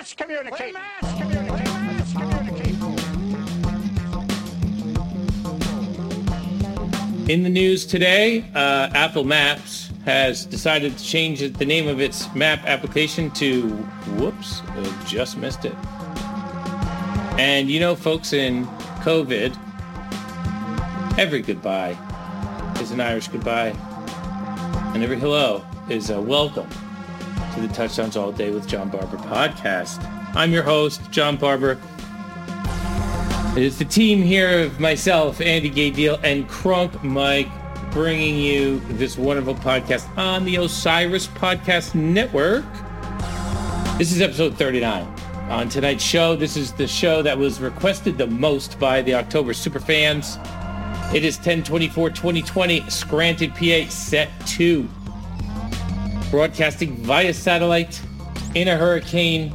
mass communicate. mass communicate. Mass communicate. In the news today, uh, Apple Maps has decided to change the name of its map application to, whoops, uh, just missed it. And you know, folks, in COVID, every goodbye is an Irish goodbye. And every hello is a welcome to the Touchdowns All Day with John Barber podcast. I'm your host, John Barber. It's the team here of myself, Andy Gadiel, and Crunk Mike bringing you this wonderful podcast on the Osiris Podcast Network. This is episode 39. On tonight's show, this is the show that was requested the most by the October superfans. It is 10-24-2020, Scranton, PA, set 2. Broadcasting via satellite in a hurricane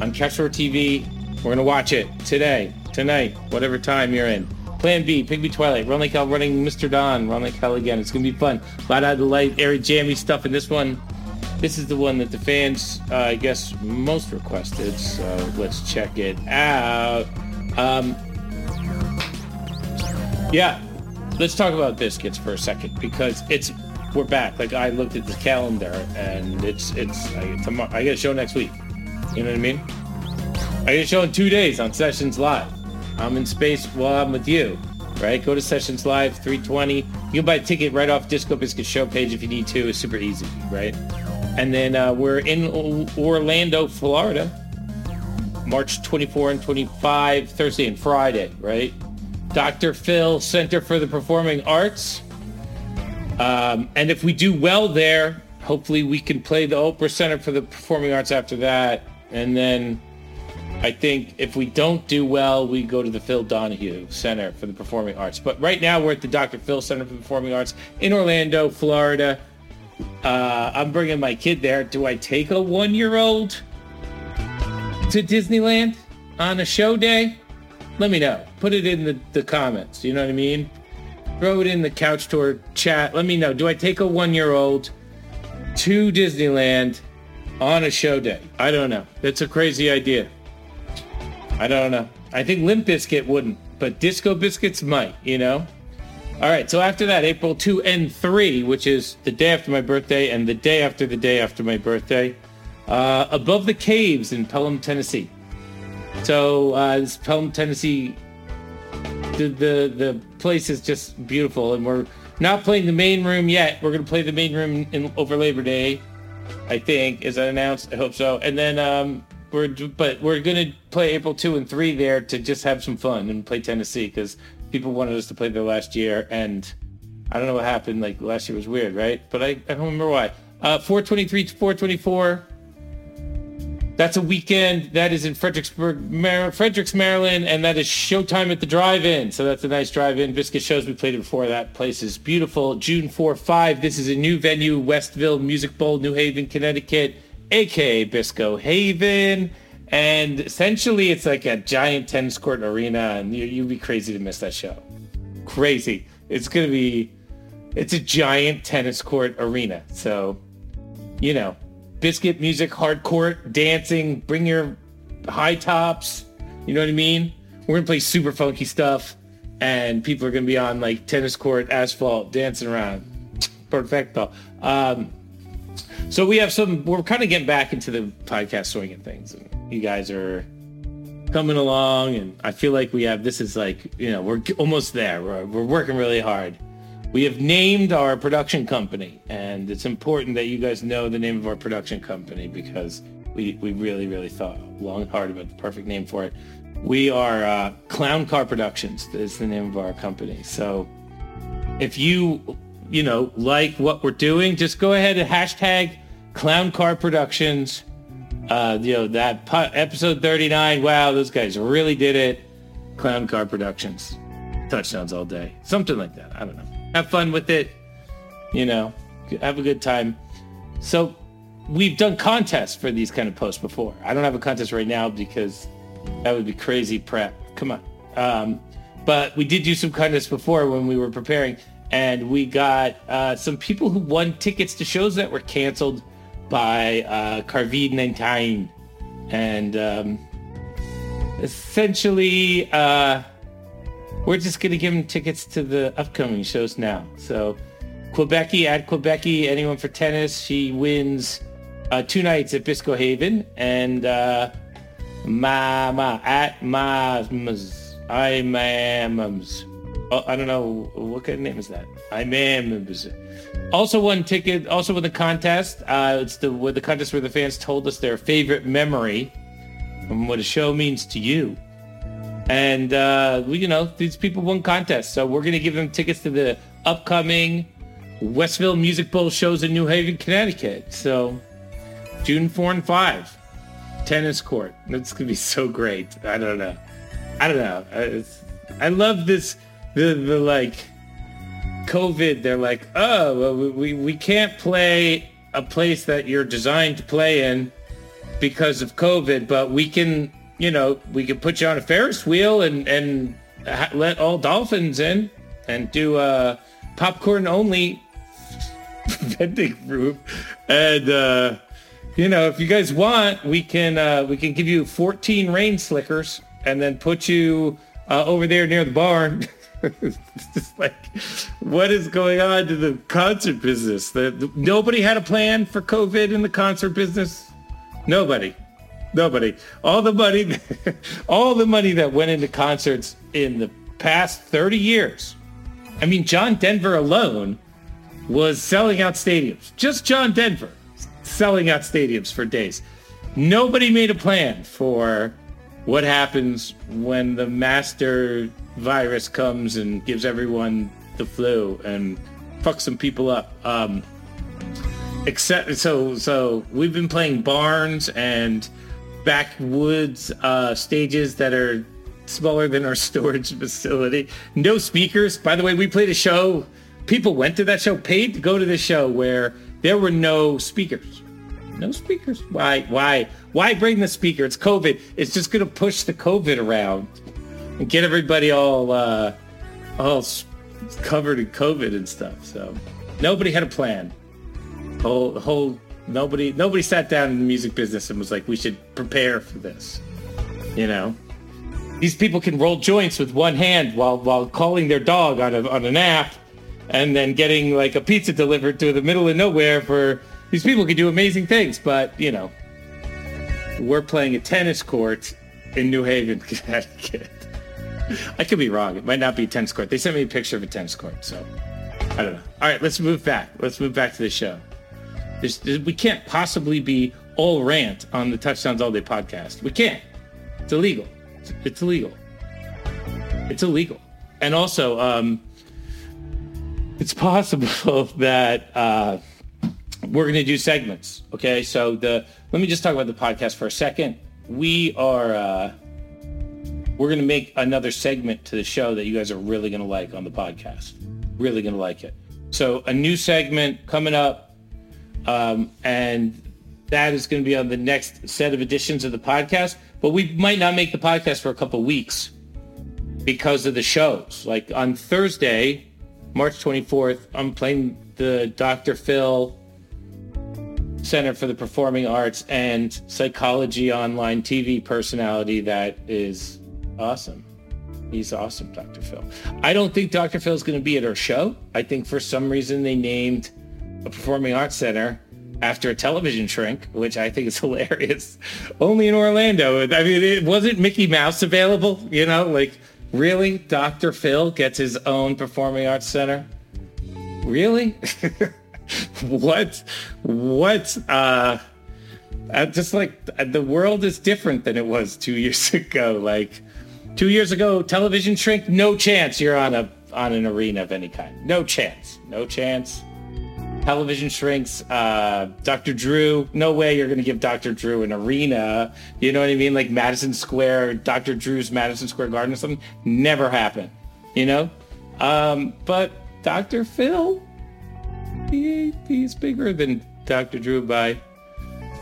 on Couch Tour TV. We're going to watch it today, tonight, whatever time you're in. Plan B, Pygmy Twylyte, Run Like Hell running Mr. Don, Run Like Hell again. It's going to be fun. A lot of the light, airy, jammy stuff in this one. This is the one that the fans, uh, I guess, most requested. So let's check it out. Um, yeah, let's talk about biscuits for a second because it's we're back. Like I looked at the calendar and it's it's I, tomorrow. I get a show next week. You know what I mean? I get a show in two days on Sessions Live. I'm in space while I'm with you. Right? Go to Sessions Live 320. You can buy a ticket right off Disco Biscuit show page if you need to. It's super easy, right? And then uh, we're in Orlando, Florida, March 24 and 25, Thursday and Friday, right? Dr. Phil Center for the Performing Arts. Um, and if we do well there, hopefully we can play the Oprah Center for the Performing Arts after that. And then I think if we don't do well, we go to the Phil Donahue Center for the Performing Arts. But right now we're at the Dr. Phil Center for the Performing Arts in Orlando, Florida. Uh, I'm bringing my kid there. Do I take a one-year-old to Disneyland on a show day? Let me know. Put it in the, the comments. You know what I mean? Throw it in the couch tour chat. Let me know. Do I take a one-year-old to Disneyland on a show day? I don't know. That's a crazy idea. I don't know. I think Limp Bizkit wouldn't, but Disco Biscuits might, you know? All right, so after that, April 2 and 3, which is the day after my birthday and the day after the day after my birthday, uh, Above the Caves in Pelham, Tennessee. So uh, this Pelham, Tennessee, the, the, the place is just beautiful, and we're not playing the main room yet. We're to play the main room in, over Labor Day, I think. Is that announced? I hope so. And then um, we're but we're gonna play April two and three there to just have some fun and play Tennessee because people wanted us to play there last year and I don't know what happened. Like last year was weird, right? But I, I don't remember why. Uh, 423 to 424. That's a weekend. That is in Fredericksburg, Mar- Fredericks, Maryland, and that is Showtime at the Drive-In. So that's a nice drive-in. Biscuit shows we played it before. That place is beautiful. June 4, 5. This is a new venue, Westville Music Bowl, New Haven, Connecticut aka Bisco Haven. And essentially, it's like a giant tennis court arena, and you, you'd be crazy to miss that show. Crazy. It's to be, it's a giant tennis court arena. So, you know, biscuit music, hardcore, dancing, bring your high tops. You know what I mean? We're going to play super funky stuff, and people are going to be on like tennis court, asphalt, dancing around. Perfecto. Um, so we have some. We're kind of getting back into the podcast swing and things. And you guys are coming along, and I feel like we have. This is like you know we're almost there. We're we're working really hard. We have named our production company, and it's important that you guys know the name of our production company because we we really really thought long and hard about the perfect name for it. We are uh, Clown Car Productions. Is the name of our company. So if you you know, like what we're doing, just go ahead and hashtag Clown Car Productions. Uh, you know, that po- episode 39, wow, those guys really did it. Clown Car Productions. Touchdowns all day. Something like that. I don't know. Have fun with it. You know, have a good time. So we've done contests for these kind of posts before. I don't have a contest right now because that would be crazy prep. Come on. Um, but we did do some contests before when we were preparing and we got uh, some people who won tickets to shows that were canceled by uh, Carvid 19. and um, essentially, uh, we're just gonna give them tickets to the upcoming shows now. So, Quebecy at Quebecy, anyone for tennis, she wins uh, two nights at Bisco Haven, and uh, Ma Ma at Ma's I Mam's. Oh, I don't know what kind of name is that. I Mam's. Also won ticket. Also with the contest. Uh, it's the with the contest where the fans told us their favorite memory from what a show means to you. And uh, we, you know, these people won contests, so we're gonna give them tickets to the upcoming Westville Music Bowl shows in New Haven, Connecticut. So June four and five, tennis court. That's gonna be so great. I don't know. I don't know. It's, I love this. The the like COVID. They're like, oh, well, we we can't play a place that you're designed to play in because of COVID, but we can, you know, we could put you on a Ferris wheel and and let all dolphins in and do a popcorn only vending room, and uh, you know, if you guys want, we can uh, we can give you 14 rain slickers and then put you uh, over there near the barn. it's just like, what is going on to the concert business? The, the- nobody had a plan for COVID in the concert business. Nobody. Nobody. All the money, all the money that went into concerts in the past 30 years. I mean, John Denver alone was selling out stadiums. Just John Denver selling out stadiums for days. Nobody made a plan for what happens when the master virus comes and gives everyone the flu and fucks some people up. Um, except so so we've been playing barns and backwoods uh, stages that are smaller than our storage facility. No speakers. By the way, we played a show. People went to that show, paid to go to the show where there were no speakers. No speakers. Why? Why? Why bring the speaker? It's COVID. It's just going to push the COVID around and get everybody all uh, all covered in COVID and stuff. So nobody had a plan. Whole the whole nobody nobody sat down in the music business and was like, we should prepare for this. You know, these people can roll joints with one hand while while calling their dog on a on an app, and then getting like a pizza delivered to the middle of nowhere. For these people can do amazing things, but you know, we're playing a tennis court in New Haven, Connecticut. I could be wrong. It might not be a tennis court. They sent me a picture of a tennis court, so I don't know. All right, let's move back. Let's move back to the show. There's, we can't possibly be all rant on the Touchdowns All Day podcast. We can't. It's illegal. It's, it's illegal. It's illegal. And also, um, it's possible that uh, we're going to do segments. Okay, so the let me just talk about the podcast for a second. We are uh, we're going to make another segment to the show that you guys are really going to like on the podcast. Really going to like it. So a new segment coming up, um, and that is going to be on the next set of editions of the podcast. But we might not make the podcast for a couple weeks because of the shows. Like on Thursday, March 24th, I'm playing the Dr. Phil Center for the Performing Arts and Psychology Online TV personality that is awesome. He's awesome, Dr. Phil. I don't think Dr. Phil is going to be at our show. I think for some reason they named a performing arts center after a television shrink, which I think is hilarious. Only in Orlando. I mean, it wasn't Mickey Mouse available, you know, like really Dr. Phil gets his own performing arts center. Really? what? What? Uh, uh, just like the world is different than it was two years ago. Like two years ago, television shrink, no chance you're on a on an arena of any kind. No chance. No chance. Television shrinks. Uh, Dr. Drew, no way you're going to give Dr. Drew an arena. You know what I mean? Like Madison Square, Dr. Drew's Madison Square Garden or something. Never happened. You know? Um, but Dr. Phil, he, he's bigger than Dr. Drew by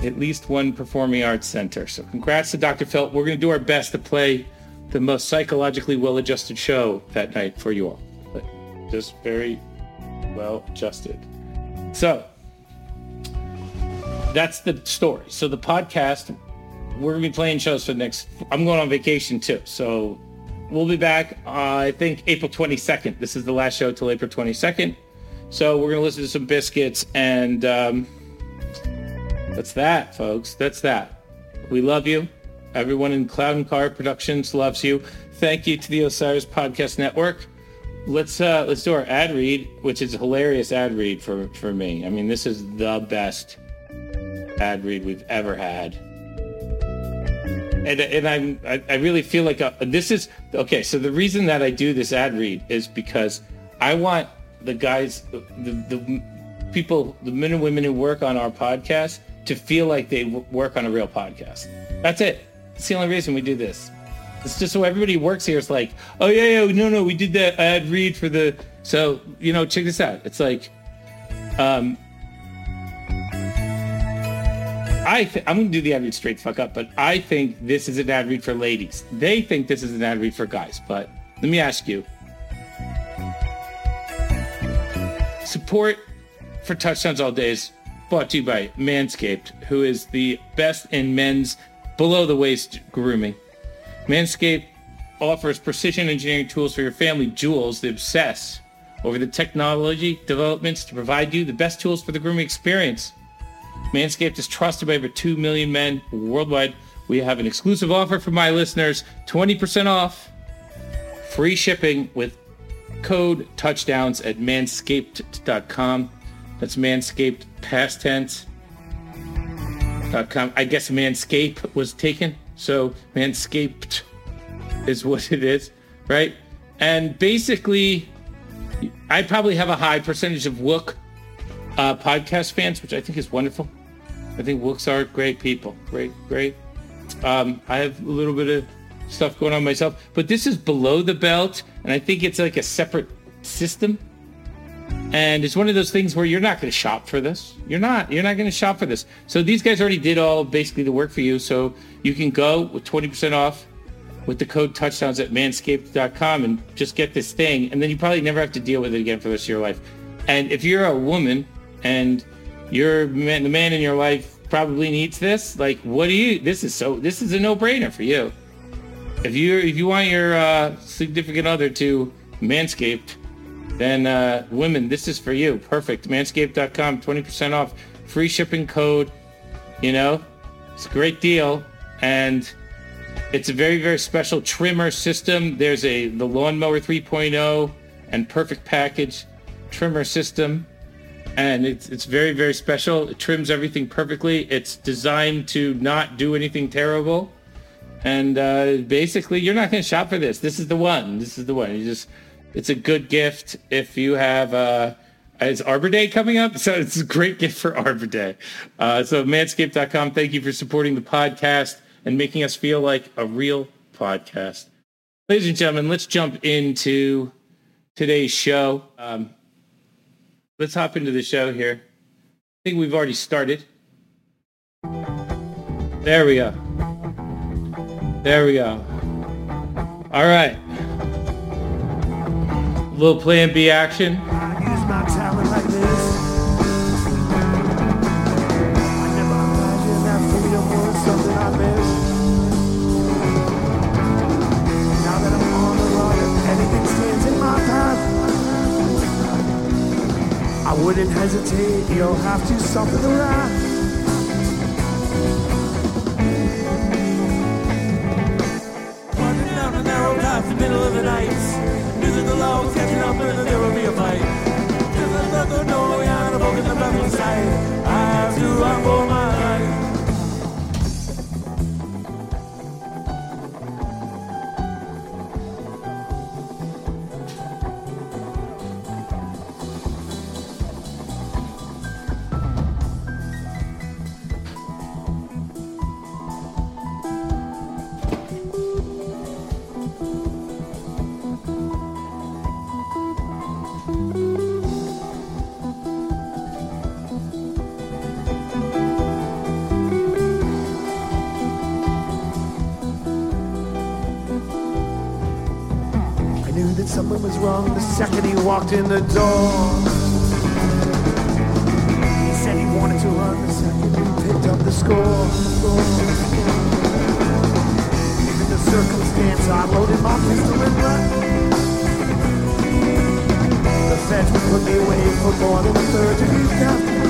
at least one performing arts center. So congrats to Dr. Phil. We're going to do our best to play the most psychologically well-adjusted show that night for you all. But just very well adjusted. So that's the story. So the podcast we're gonna be playing shows for the next. I'm going on vacation too, so we'll be back. Uh, I think April 22nd. This is the last show till April 22nd. So we're gonna listen to some biscuits, and um, that's that, folks. That's that. We love you. Everyone in Clown Car Productions loves you. Thank you to the Osiris Podcast Network. Let's uh, let's do our ad read, which is a hilarious ad read for for me. I mean, this is the best ad read we've ever had. And, and I'm, I, I really feel like a, this is okay. So the reason that I do this ad read is because I want the guys, the, the people, the men and women who work on our podcast to feel like they w- work on a real podcast. That's it. It's the only reason we do this. It's just so everybody works here. It's like, oh yeah, yeah, no, no, we did that ad read for the. So you know, check this out. It's like, um, I th- I'm going to do the ad read straight fuck up, but I think this is an ad read for ladies. They think this is an ad read for guys. But let me ask you: support for touchdowns all days brought to you by Manscaped, who is the best in men's below the waist grooming. Manscaped offers precision engineering tools for your family jewels that obsess over the technology developments to provide you the best tools for the grooming experience. Manscaped is trusted by over 2 million men worldwide. We have an exclusive offer for my listeners 20% off, free shipping with code touchdowns at manscaped.com. That's manscaped past tense. Dot com. I guess manscape was taken, so manscaped is what it is, right? And basically, I probably have a high percentage of Wook uh, podcast fans, which I think is wonderful. I think Wooks are great people. Great, great. Um, I have a little bit of stuff going on myself, but this is below the belt, and I think it's like a separate system. And it's one of those things where you're not going to shop for this. You're not. You're not going to shop for this. So these guys already did all basically the work for you. So you can go with 20% off with the code touchdowns at manscaped.com and just get this thing. And then you probably never have to deal with it again for the rest of your life. And if you're a woman and you're man, the man in your life probably needs this, like what do you, this is so, this is a no brainer for you. If you, if you want your uh, significant other to manscaped, then uh, women, this is for you. Perfect. Manscaped.com, 20% off. Free shipping code. You know, it's a great deal. And it's a very, very special trimmer system. There's a the lawnmower 3.0 and perfect package trimmer system. And it's it's very, very special. It trims everything perfectly. It's designed to not do anything terrible. And uh, basically, you're not going to shop for this. This is the one. This is the one. You just it's a good gift if you have uh is Arbor Day coming up? So it's a great gift for Arbor Day. Uh, so manscaped.com, thank you for supporting the podcast and making us feel like a real podcast. Ladies and gentlemen, let's jump into today's show. Um, let's hop into the show here. I think we've already started. There we go. There we go. All right little plan B action. wouldn't hesitate. You'll have to suffer the wrath. Down a narrow path in the middle of the night. The catching up and there will be a fight. Just as I don't know way out of focus the sight. I have to run for my walked in the door. He said he wanted to run the second we picked up the score. Given the circumstance, I loaded my pistol and ran. The feds would put me away for more than a third degree theft.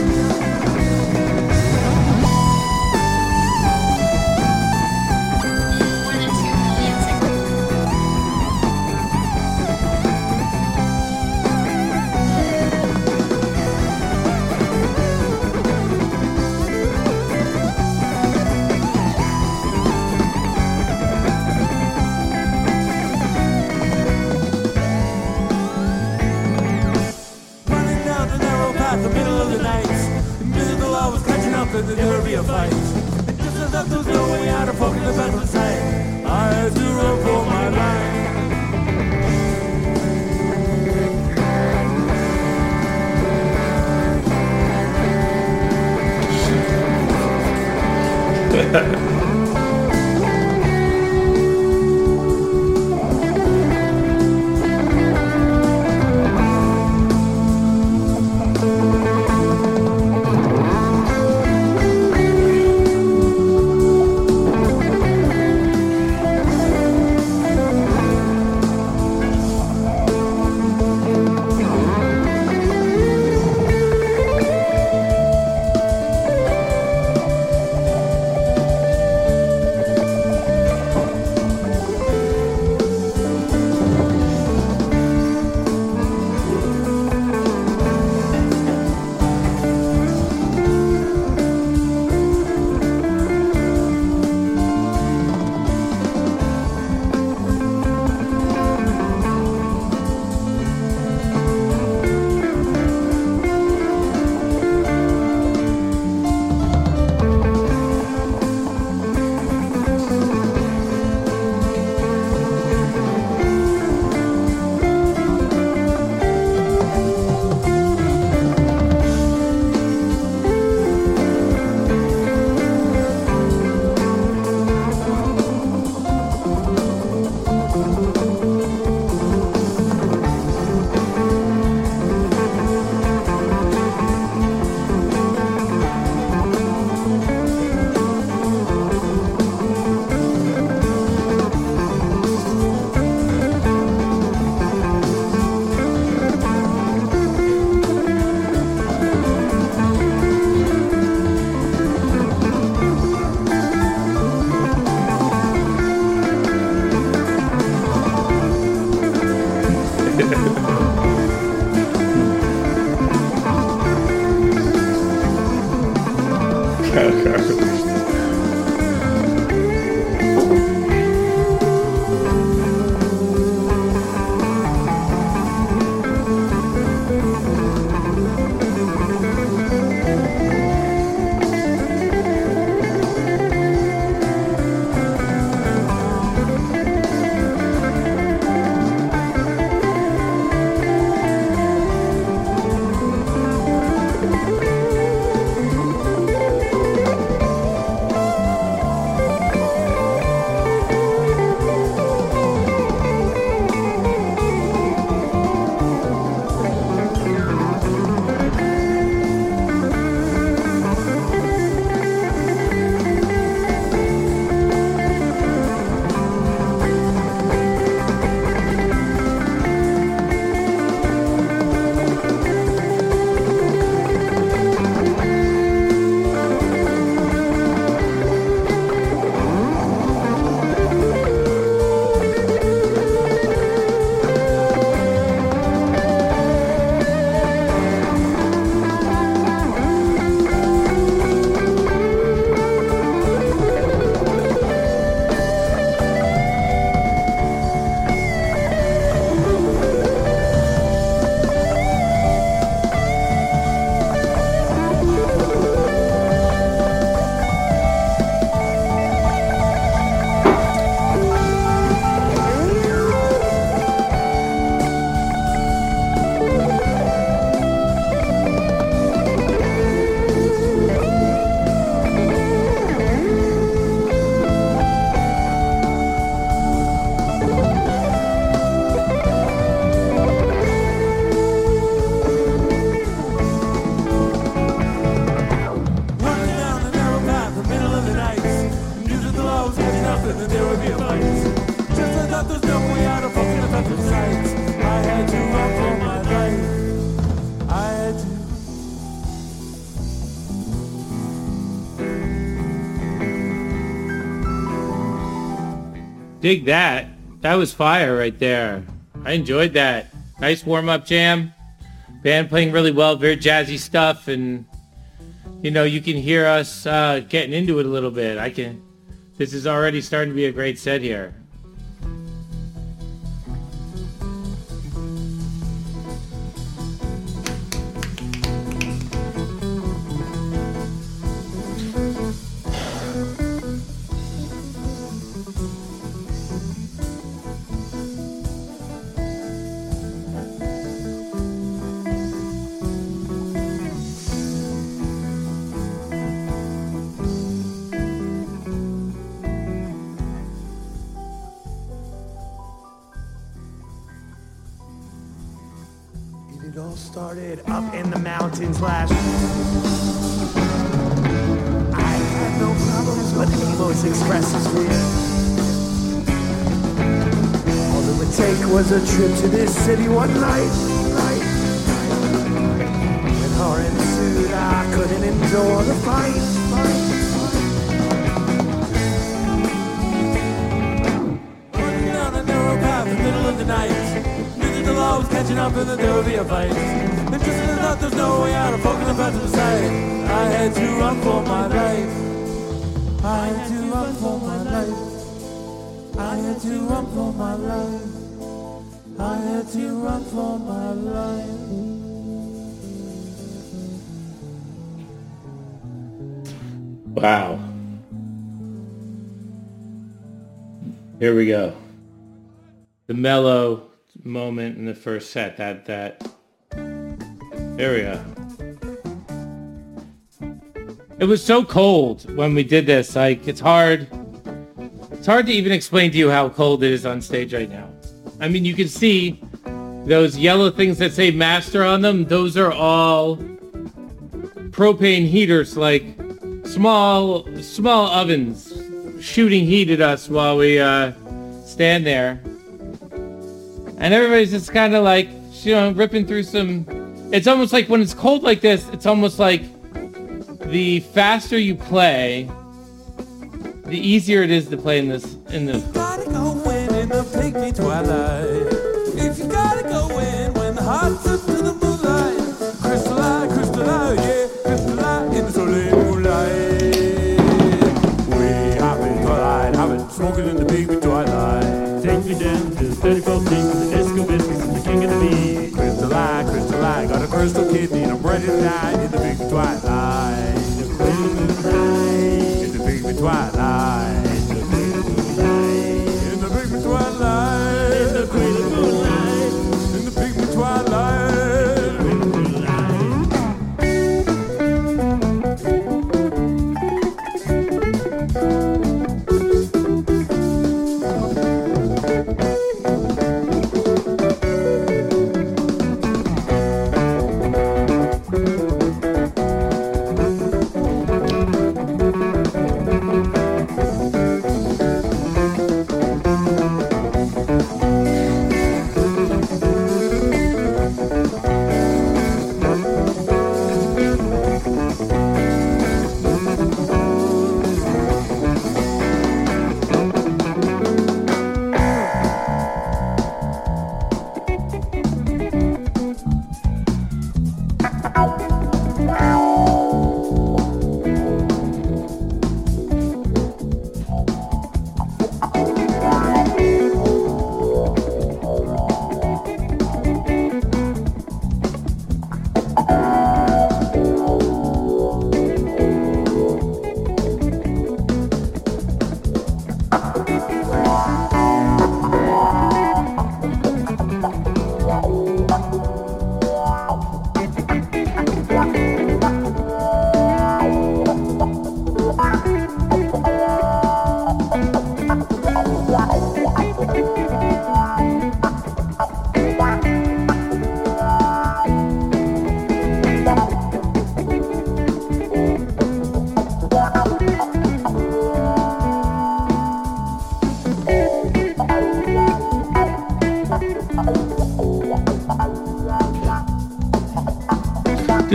Dig that. That was fire right there. I enjoyed that. Nice warm up jam. Band playing really well, very jazzy stuff, and you know you can hear us uh, getting into it a little bit. I can. This is already starting to be a great set here. Set. That that. Go. It was so cold when we did this. Like it's hard. It's hard to even explain to you how cold it is on stage right now. I mean, you can see those yellow things that say master on them. Those are all propane heaters, like small small ovens shooting heat at us while we uh, stand there. And everybody's just kind of like, you know, ripping through some. It's almost like when it's cold like this, it's almost like the faster you play, the easier it is to play in this in twilight. If you gotta go in when the up to the moonlight.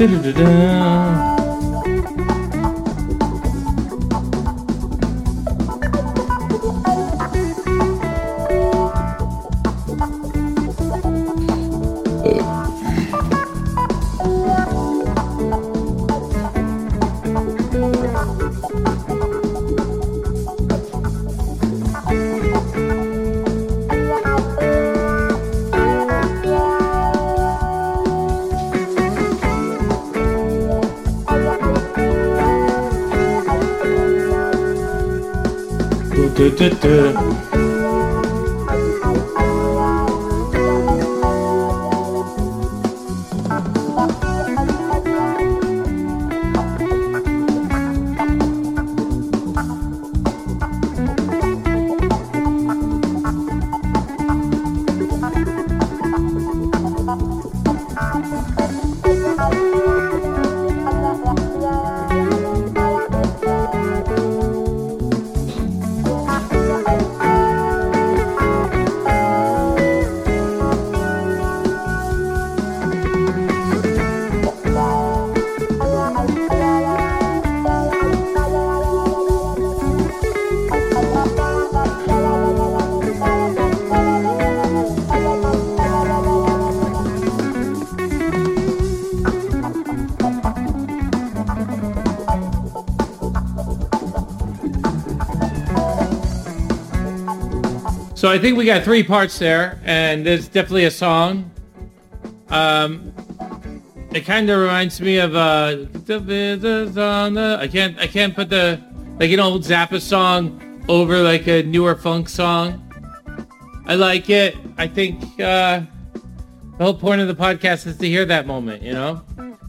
So think we got three parts there, and there's definitely a song. Um, it kind of reminds me of uh, I can't I can't put the like an old Zappa song over like a newer funk song. I like it. I think uh, the whole point of the podcast is to hear that moment. You know,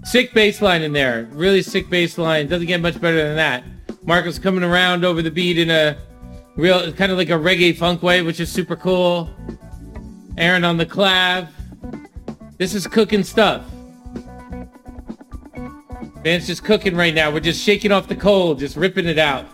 sick bass line in there, really sick bass line. Doesn't get much better than that. Marcus coming around over the beat in a real kind of like a reggae funk way, which is super cool. Aron on the clav. This is cooking stuff. Man's just cooking right now. We're just shaking off the cold, just ripping it out.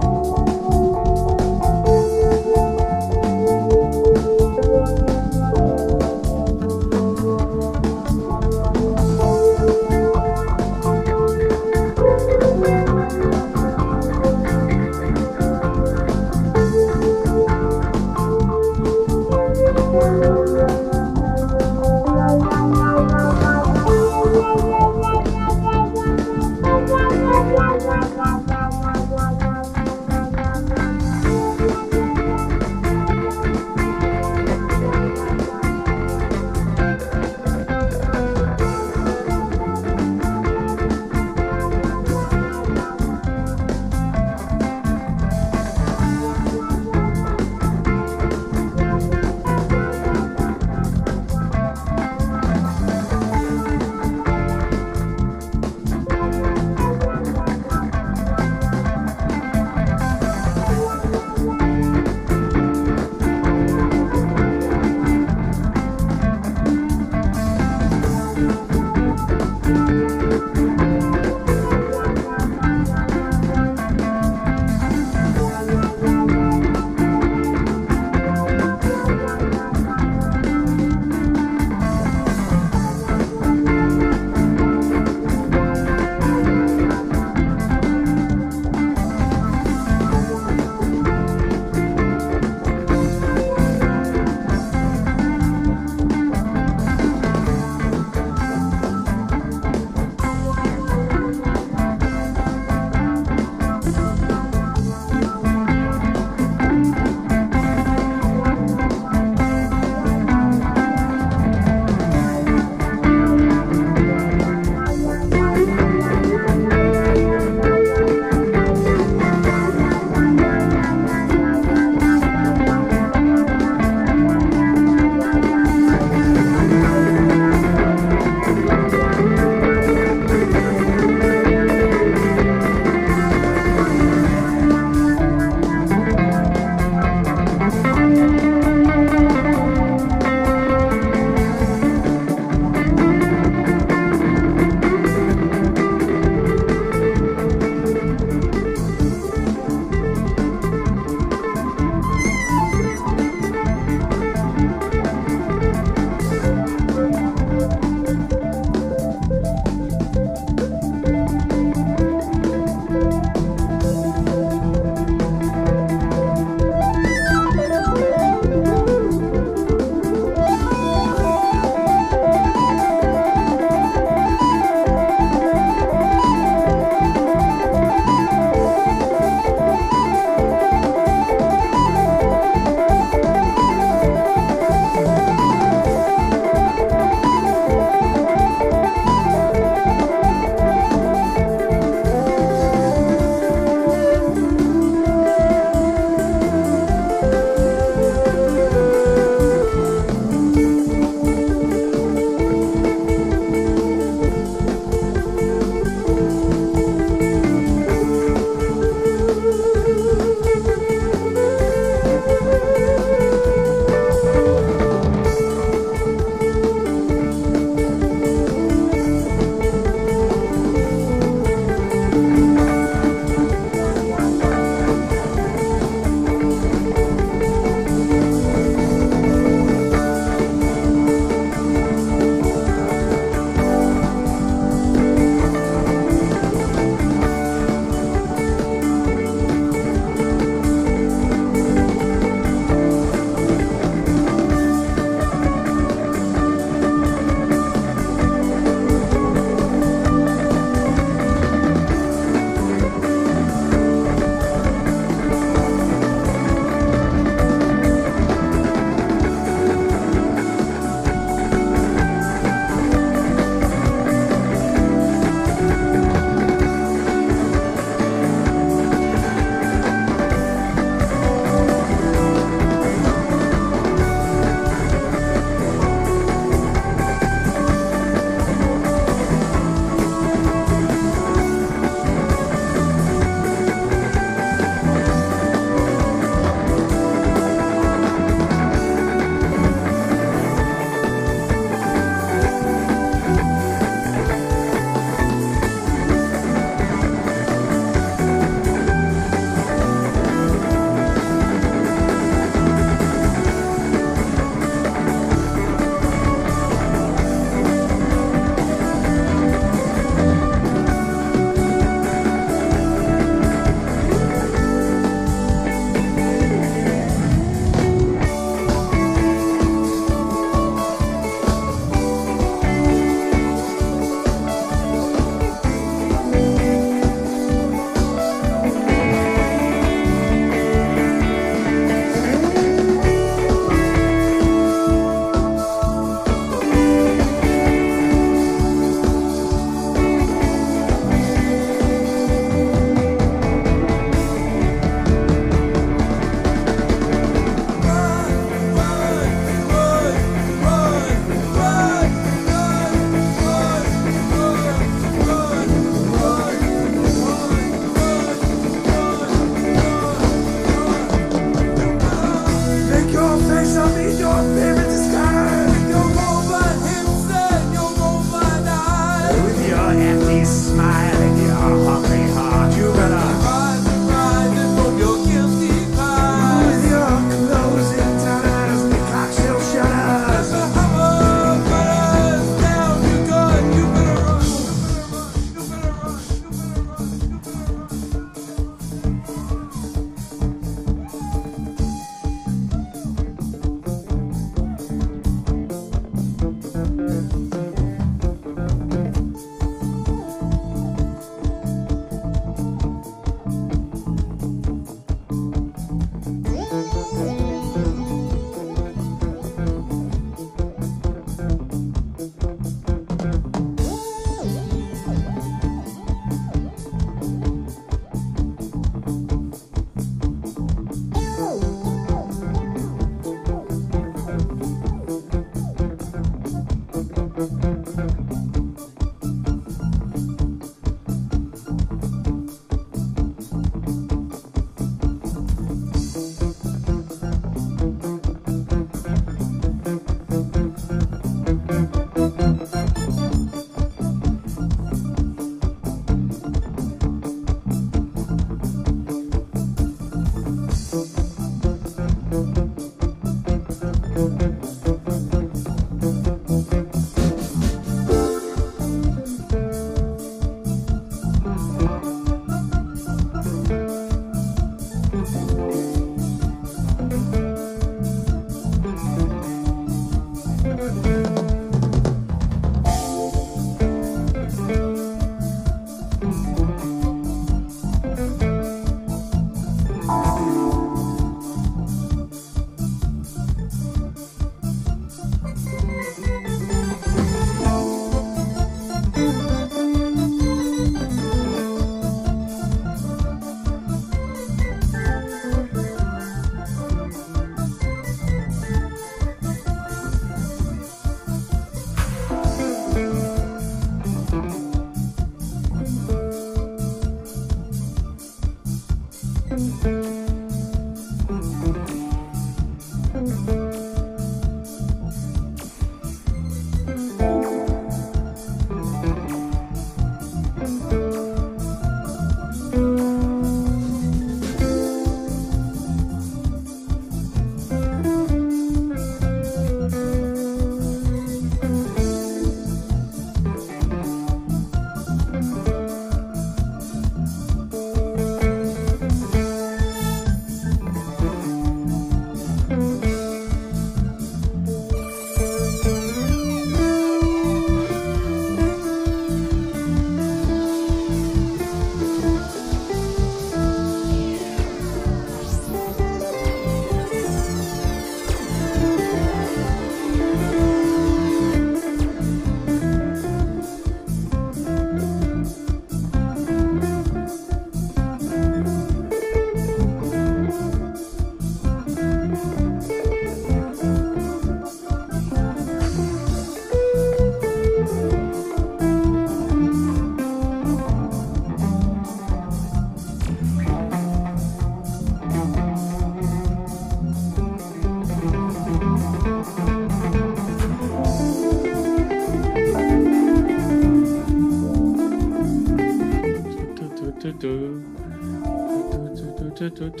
Thank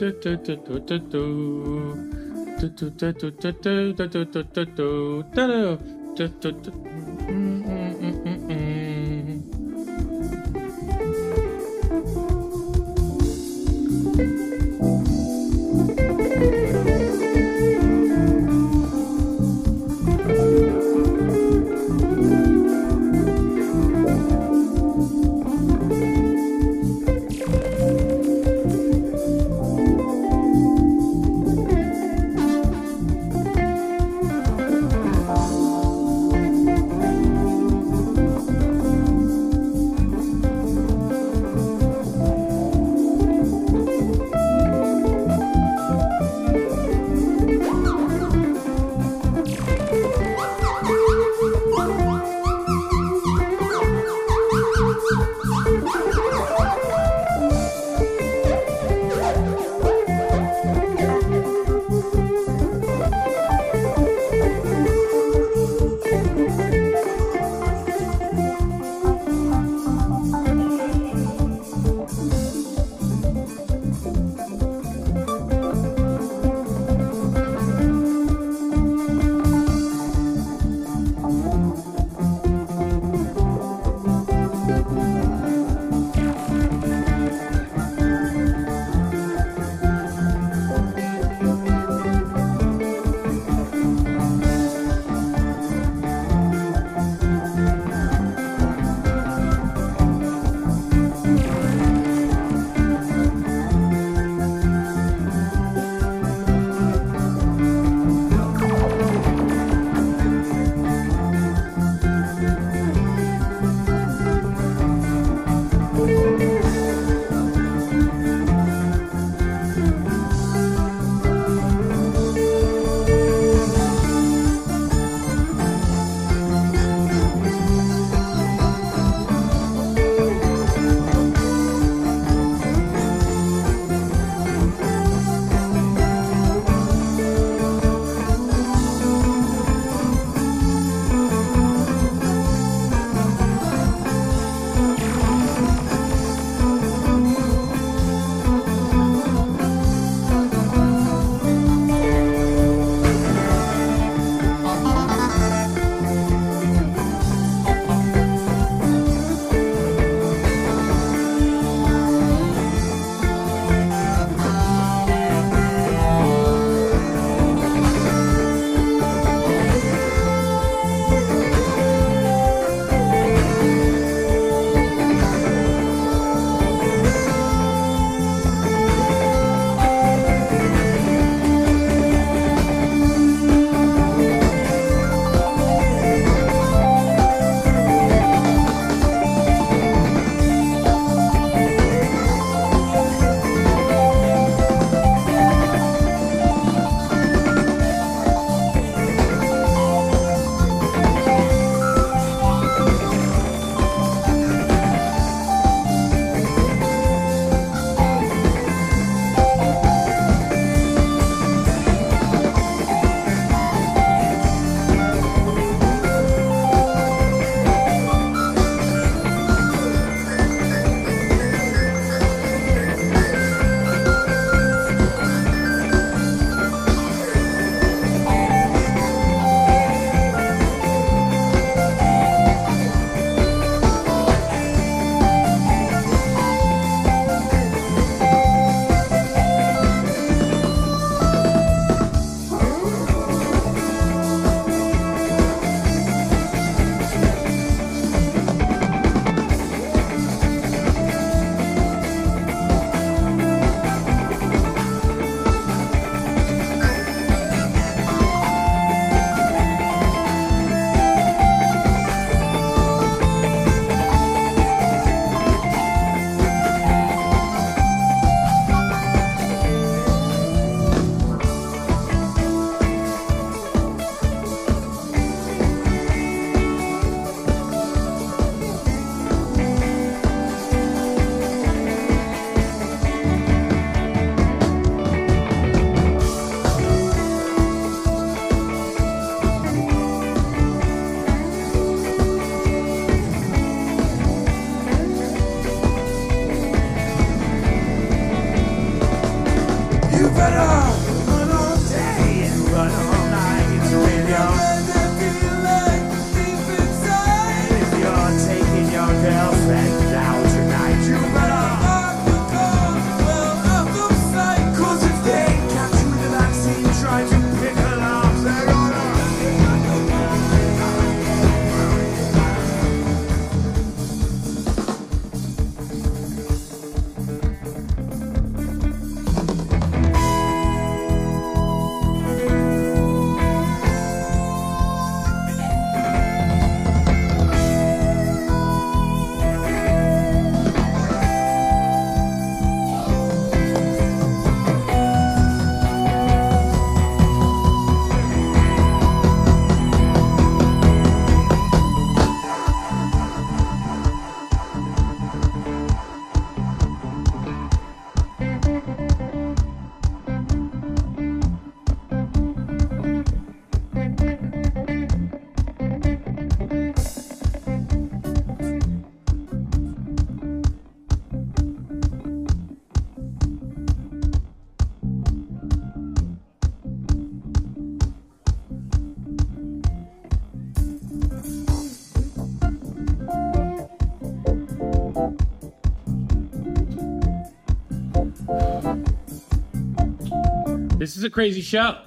is a crazy show.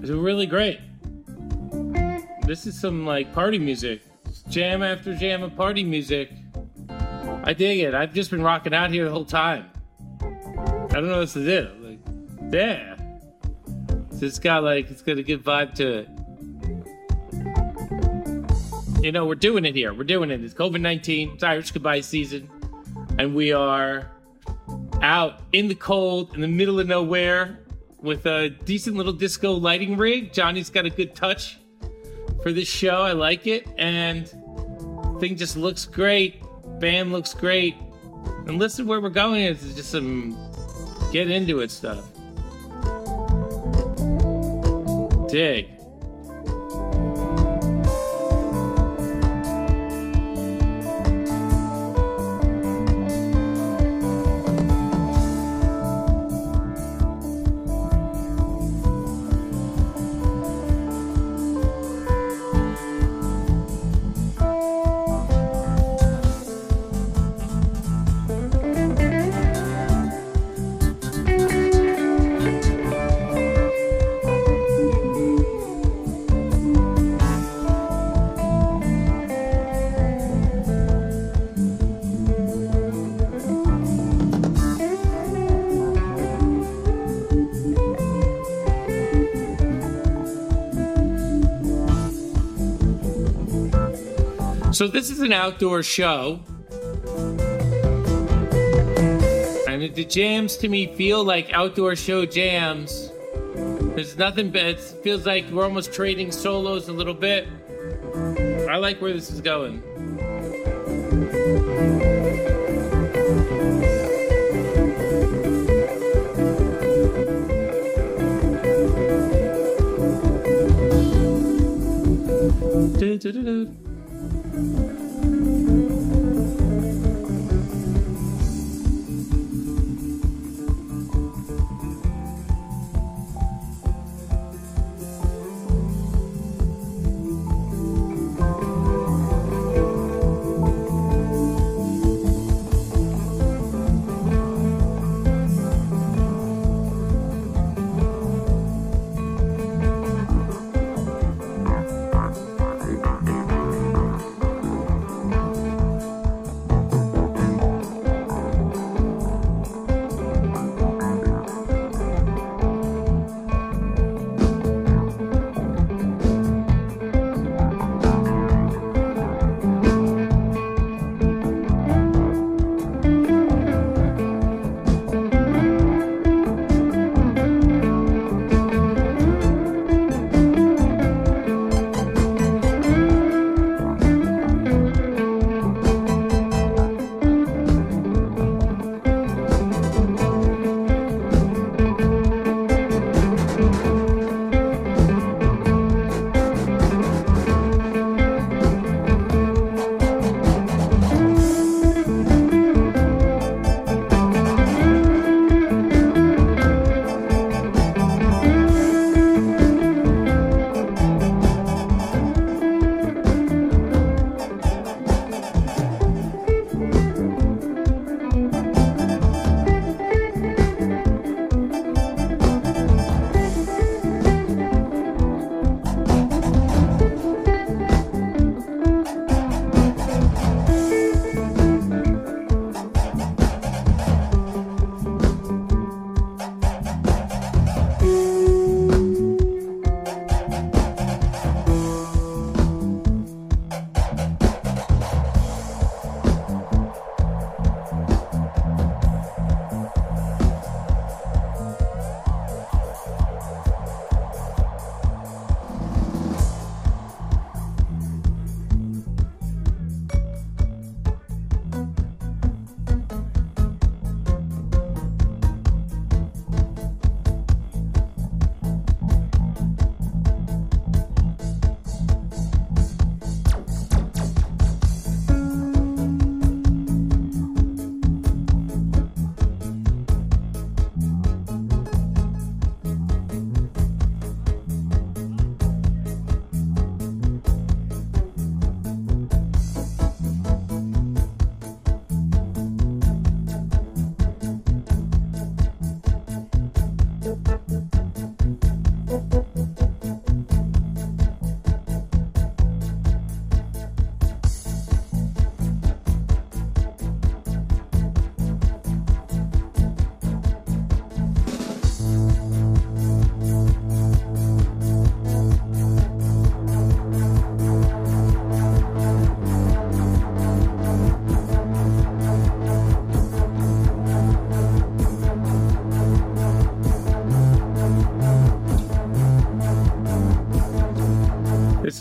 It's really great. This is some like party music, jam after jam of party music. I dig it. I've just been rocking out here the whole time. I don't know what to do. Like, yeah. It's got like it's got a good vibe to it. You know, we're doing it here. We're doing it. It's COVID nineteen. It's Irish goodbye season, and we are out in the cold, in the middle of nowhere, with a decent little disco lighting rig. Johnny's got a good touch for this show. I like it, and thing just looks great. Bam looks great. And listen, where we're going is just some get into it stuff. Dig. So this is an outdoor show. And the jams to me feel like outdoor show jams. There's nothing but it feels like we're almost trading solos a little bit. I like where this is going. Do-do-do-do. This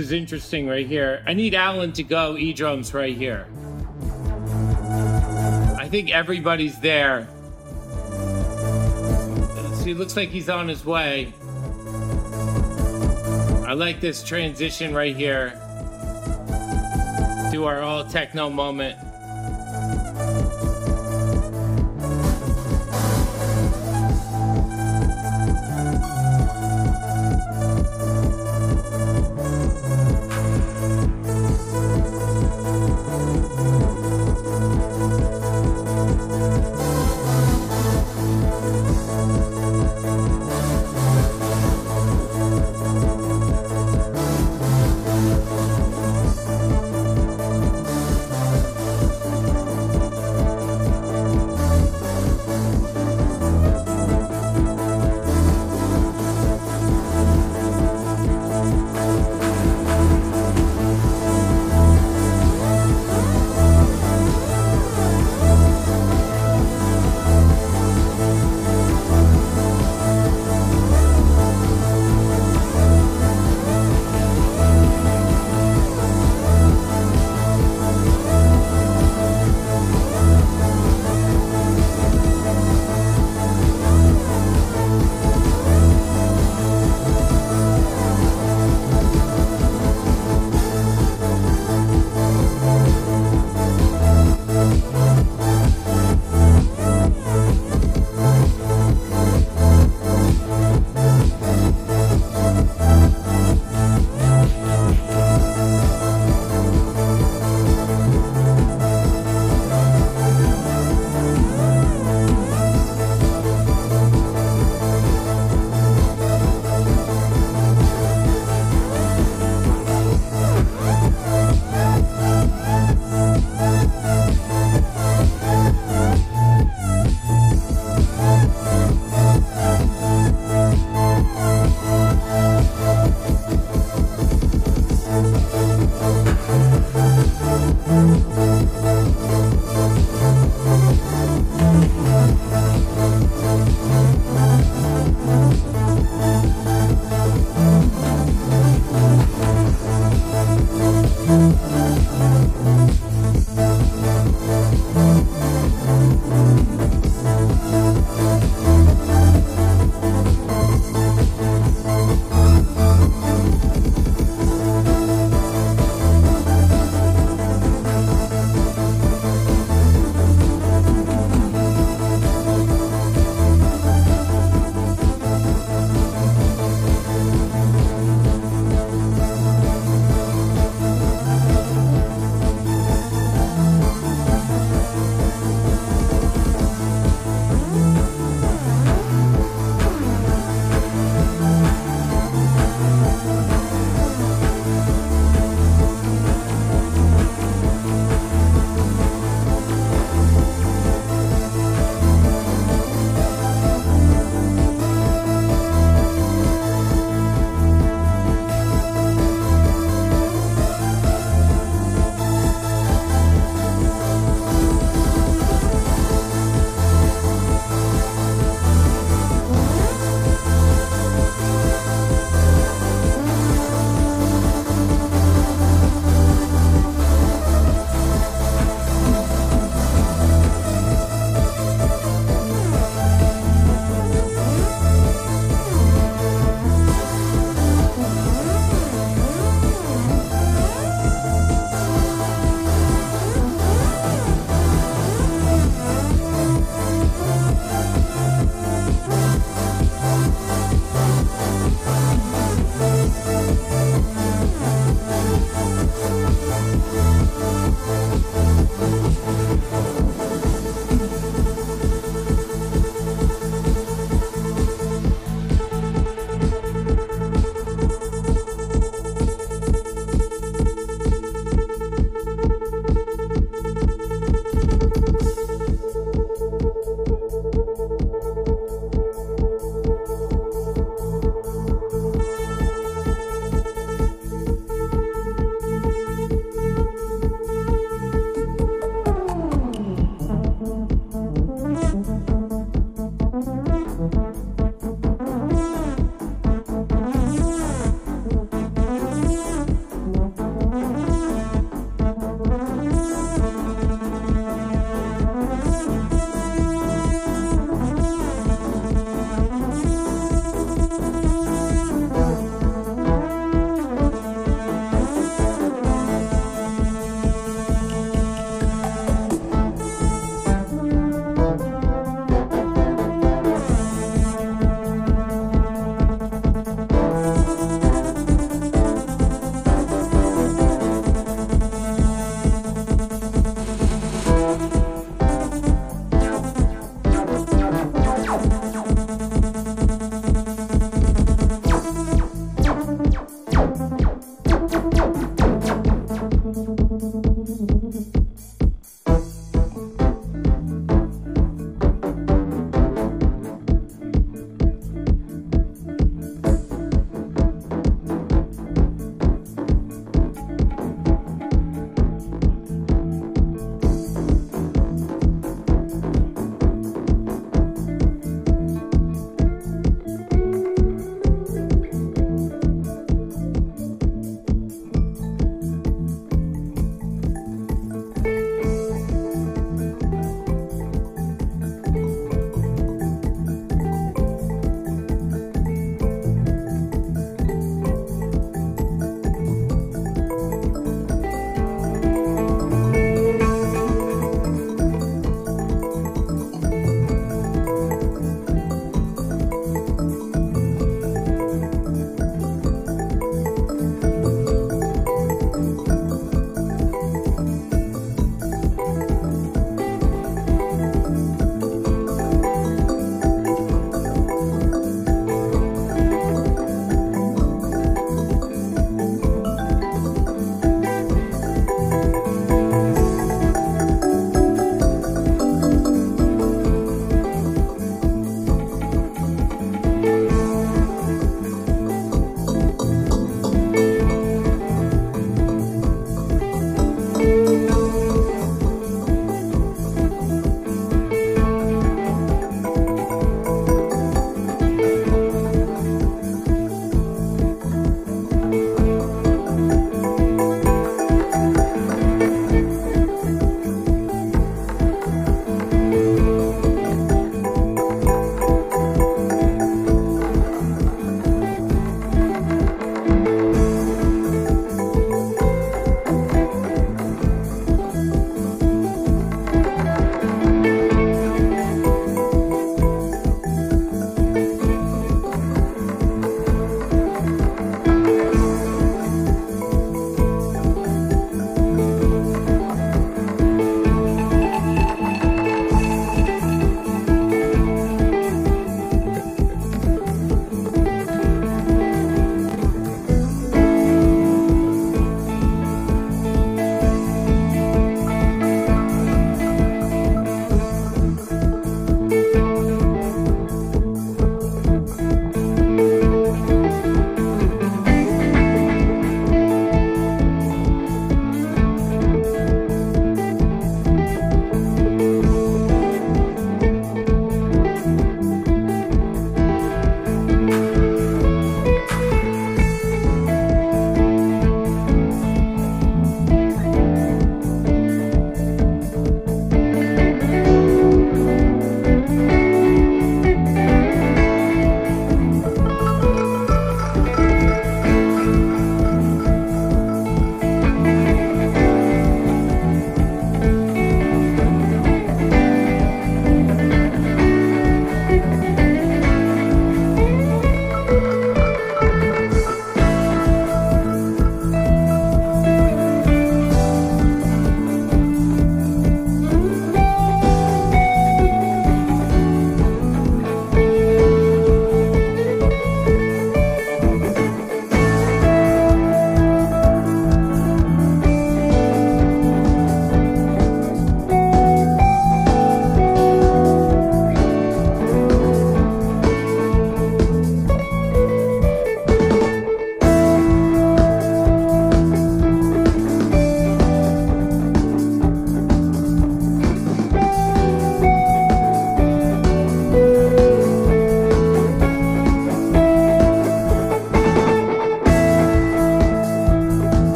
is interesting right here. I need Alan to go E drums right here. I think everybody's there. See, looks like he's on his way. I like this transition right here to our all techno moment.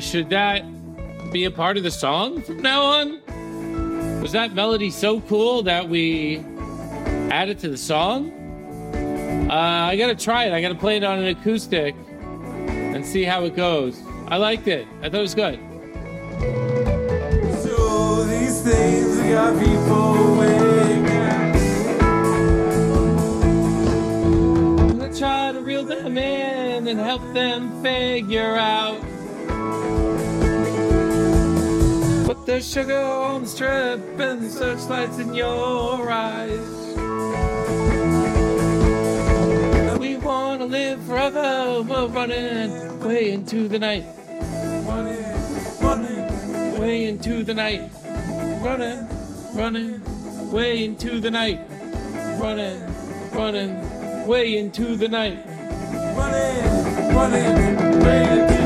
Should that be a part of the song from now on? Was that melody so cool that we add it to the song? Uh, I gotta try it. I gotta play it on an acoustic and see how it goes. I liked it. I thought it was good. So these things we got people waking. I'm gonna try to reel them in and help them figure out. Put the sugar on the strip and the searchlights in your eyes. We wanna live forever, we're running way into the night, Running, running, way into the night, running, running, way into the night, running, running, way into the night. running, running, way into the night.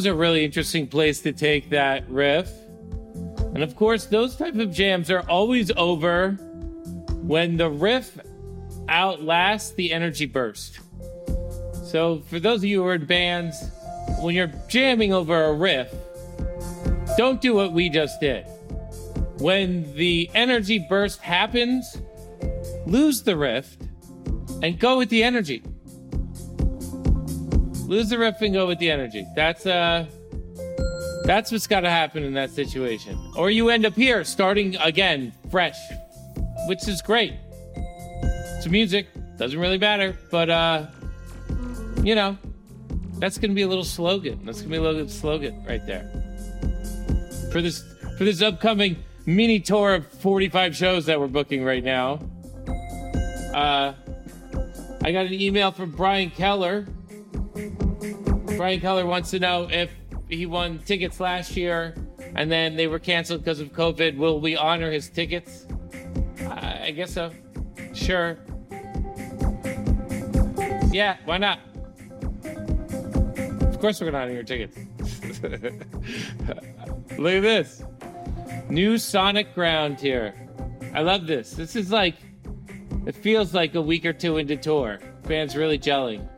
Was a really interesting place to take that riff. And of course, those type of jams are always over when the riff outlasts the energy burst. So for those of you who are in bands, when you're jamming over a riff, don't do what we just did. When the energy burst happens, lose the riff and go with the energy. Lose the riff and go with the energy. That's uh that's what's got to happen in that situation. Or you end up here starting again fresh, which is great. It's music, doesn't really matter, but uh you know, that's to be a little slogan. That's to be a little slogan right there. For this for this upcoming mini tour of 45 shows that we're booking right now. Uh I got an email from Brian Keller. Brian Keller wants to know if he won tickets last year and then they were canceled because of COVID. Will we honor his tickets? I I guess so. Sure. Yeah, why not? Of course, we're gonna honor your tickets. Look at this new Sonic ground here. I love this. This is like, it feels like a week or two into tour. Fans really gelling.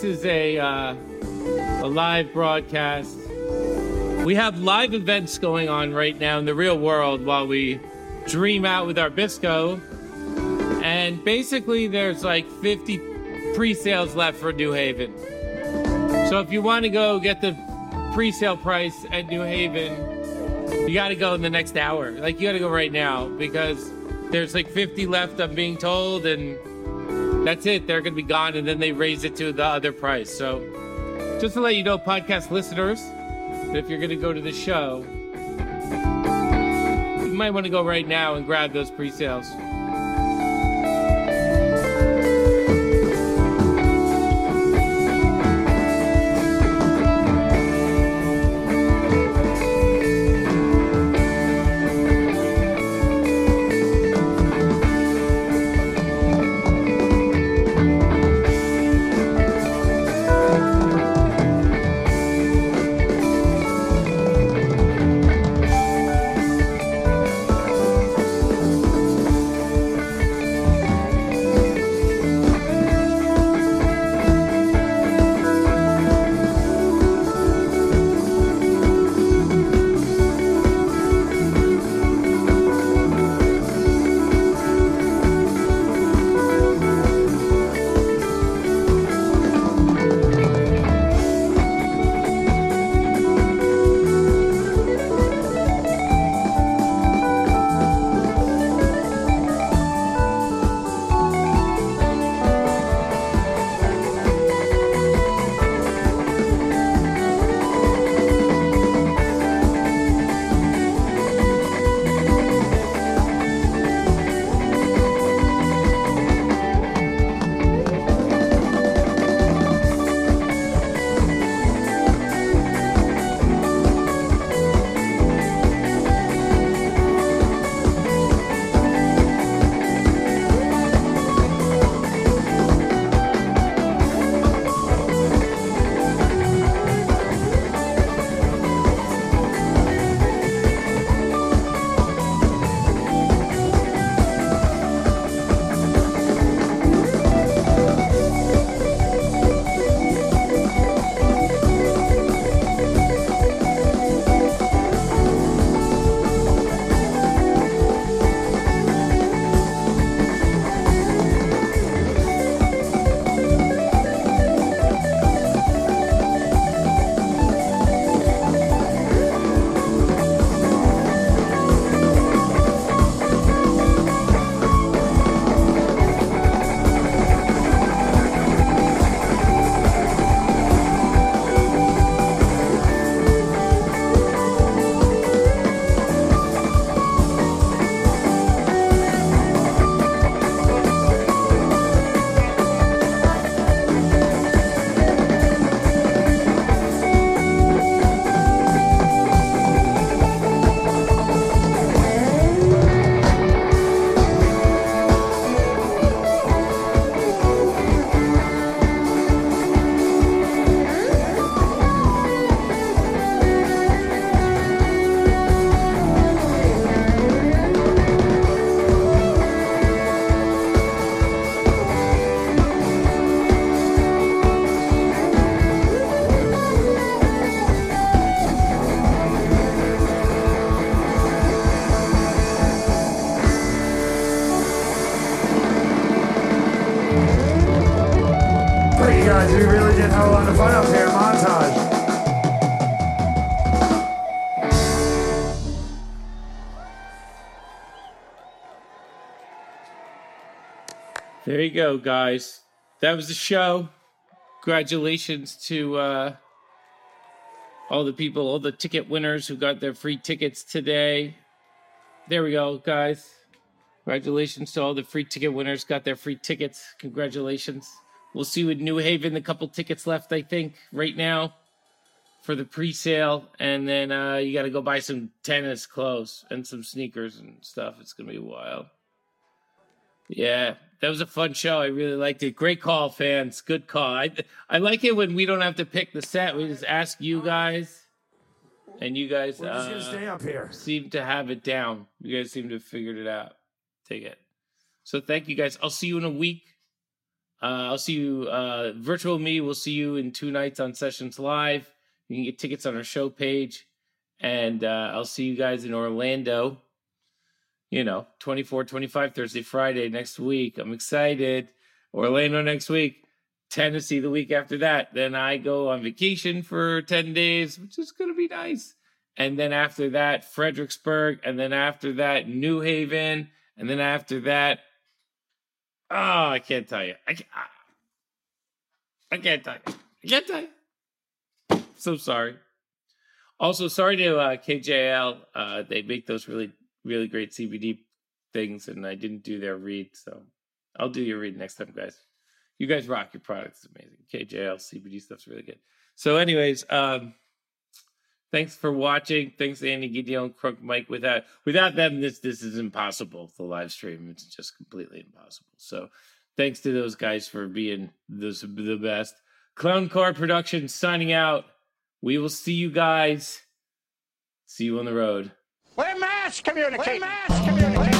This is a uh, a live broadcast, we have live events going on right now in the real world while we dream out with our Bisco. And basically, there's like 50 pre-sales left for New Haven. So if you want to go get the pre-sale price at New Haven, you got to go in the next hour. Like you got to go right now because there's like 50 left. I'm being told, and that's it. They're going to be gone, and then they raise it to the other price. So, just to let you know, podcast listeners, if you're going to go to the show, you might want to go right now and grab those pre-sales. There you go, guys. That was the show. Congratulations to uh, all the people, all the ticket winners who got their free tickets today. There we go, guys. Congratulations to all the free ticket winners got their free tickets. Congratulations. We'll see you New Haven. A couple tickets left, I think, right now for the pre-sale, and then uh, you got to go buy some tennis clothes and some sneakers and stuff. It's gonna be wild. Yeah, that was a fun show. I really liked it. Great call, fans. Good call. I I like it when we don't have to pick the set. We just ask you guys, and you guys We're just gonna uh, stay up here. seem to have it down. You guys seem to have figured it out. Take it. So thank you guys. I'll see you in a week. Uh, I'll see you uh, virtual me. We'll see you in two nights on Sessions Live. You can get tickets on our show page, and uh, I'll see you guys in Orlando. You know, 24, 25, Thursday, Friday next week. I'm excited. Orlando next week. Tennessee the week after that. Then I go on vacation for 10 days, which is going to be nice. And then after that, Fredericksburg. And then after that, New Haven. And then after that, oh, I can't tell you. I can't, I can't tell you. I can't tell you. So sorry. Also, sorry to uh, KJL. Uh, they make those really, really great CBD things, and I didn't do their read. So I'll do your read next time, guys. You guys rock your product. It's amazing. KJL CBD stuff's really good. So, anyways, um, thanks for watching. Thanks, Andy Gadiel, Crook Mike. Without without them, this this is impossible. The live stream, it's just completely impossible. So, thanks to those guys for being the the best. Clown Car Productions signing out. We will see you guys. See you on the road. Mass communicating. We're mass communicating.